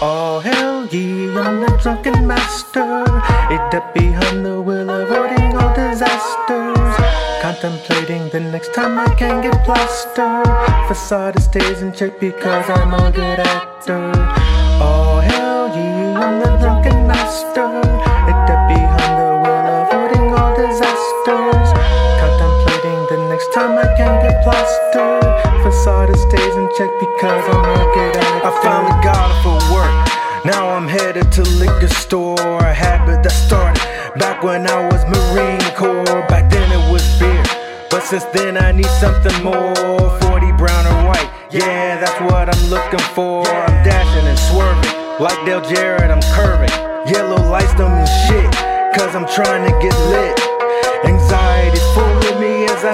All hell ye, I'm the drunken master. It up behind the wheel, avoiding all disasters. Contemplating the next time I can get plastered. Facade stays in check because I'm a good actor. All get plastered. Facade stays in check because I'm a good actor. I finally got off for work. Now I'm headed to liquor store. A habit that started back when I was Marine Corps. Back then it was beer, but since then I need something more. 40 brown or white, yeah, that's what I'm looking for. I'm dashing and swerving like Dale Jarrett. I'm curving, yellow lights don't mean shit, cause I'm trying to get lit.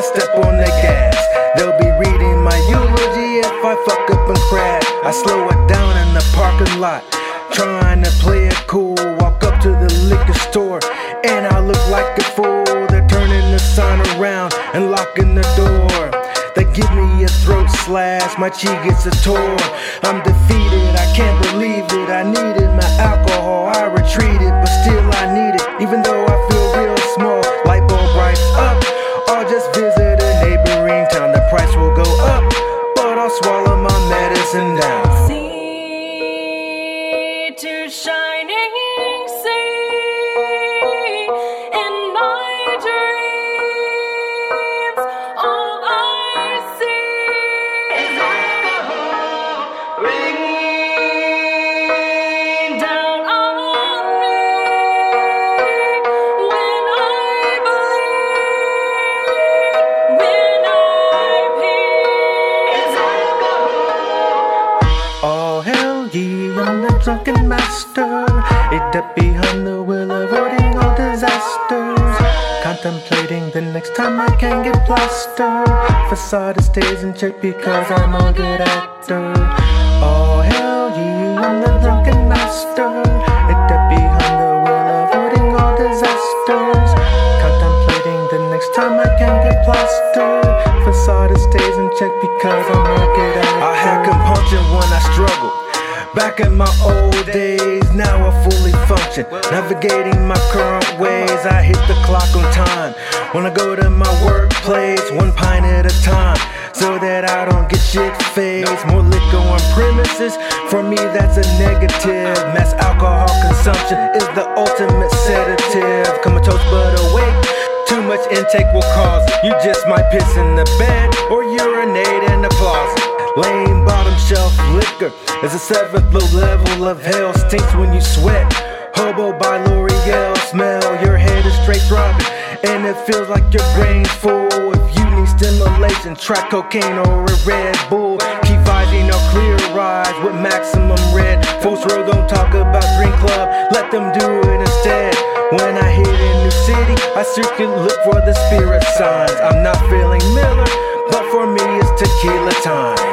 Step on the gas. They'll be reading my eulogy if I fuck up and crash. I slow it down in the parking lot, trying to play it cool. Walk up to the liquor store, and I look like a fool. They're turning the sign around and locking the door. They give me a throat slash, my cheek gets a tour. I'm defeated, I can't believe it. I needed my alcohol, I retreated, but still I drunken master. It up behind the wheel, avoiding all disasters. Contemplating the next time I can get plastered. Facade stays in check because I'm a good actor. Oh, all hail ye, I'm the drunken master. It behind the wheel, avoiding all disasters. Contemplating the next time I can get plastered. Facade stays in check because I'm a good actor. I had compunction when I struggled. Back in my old days, now I fully function. Navigating my current ways, I hit the clock on time. When I go to my workplace, one pint at a time. So that I don't get shit faced. More liquor on premises, for me that's a negative. Mass alcohol consumption is the ultimate sedative. Comatose but awake. Too much intake will cause you just might piss in the bed or urinate in the closet. Lame bottom shelf is a seventh level of hell. Stinks when you sweat. Hobo by L'Oreal smell. Your head is straight throbbing and it feels like your brain's full. If you need stimulation, try cocaine or a Red Bull. Keep vibing or clear rise with maximum red. Folks road don't talk about Green Club, let them do it instead. When I hit a new city, I circuit look for the spirit signs. I'm not feeling Miller, but for me it's tequila time.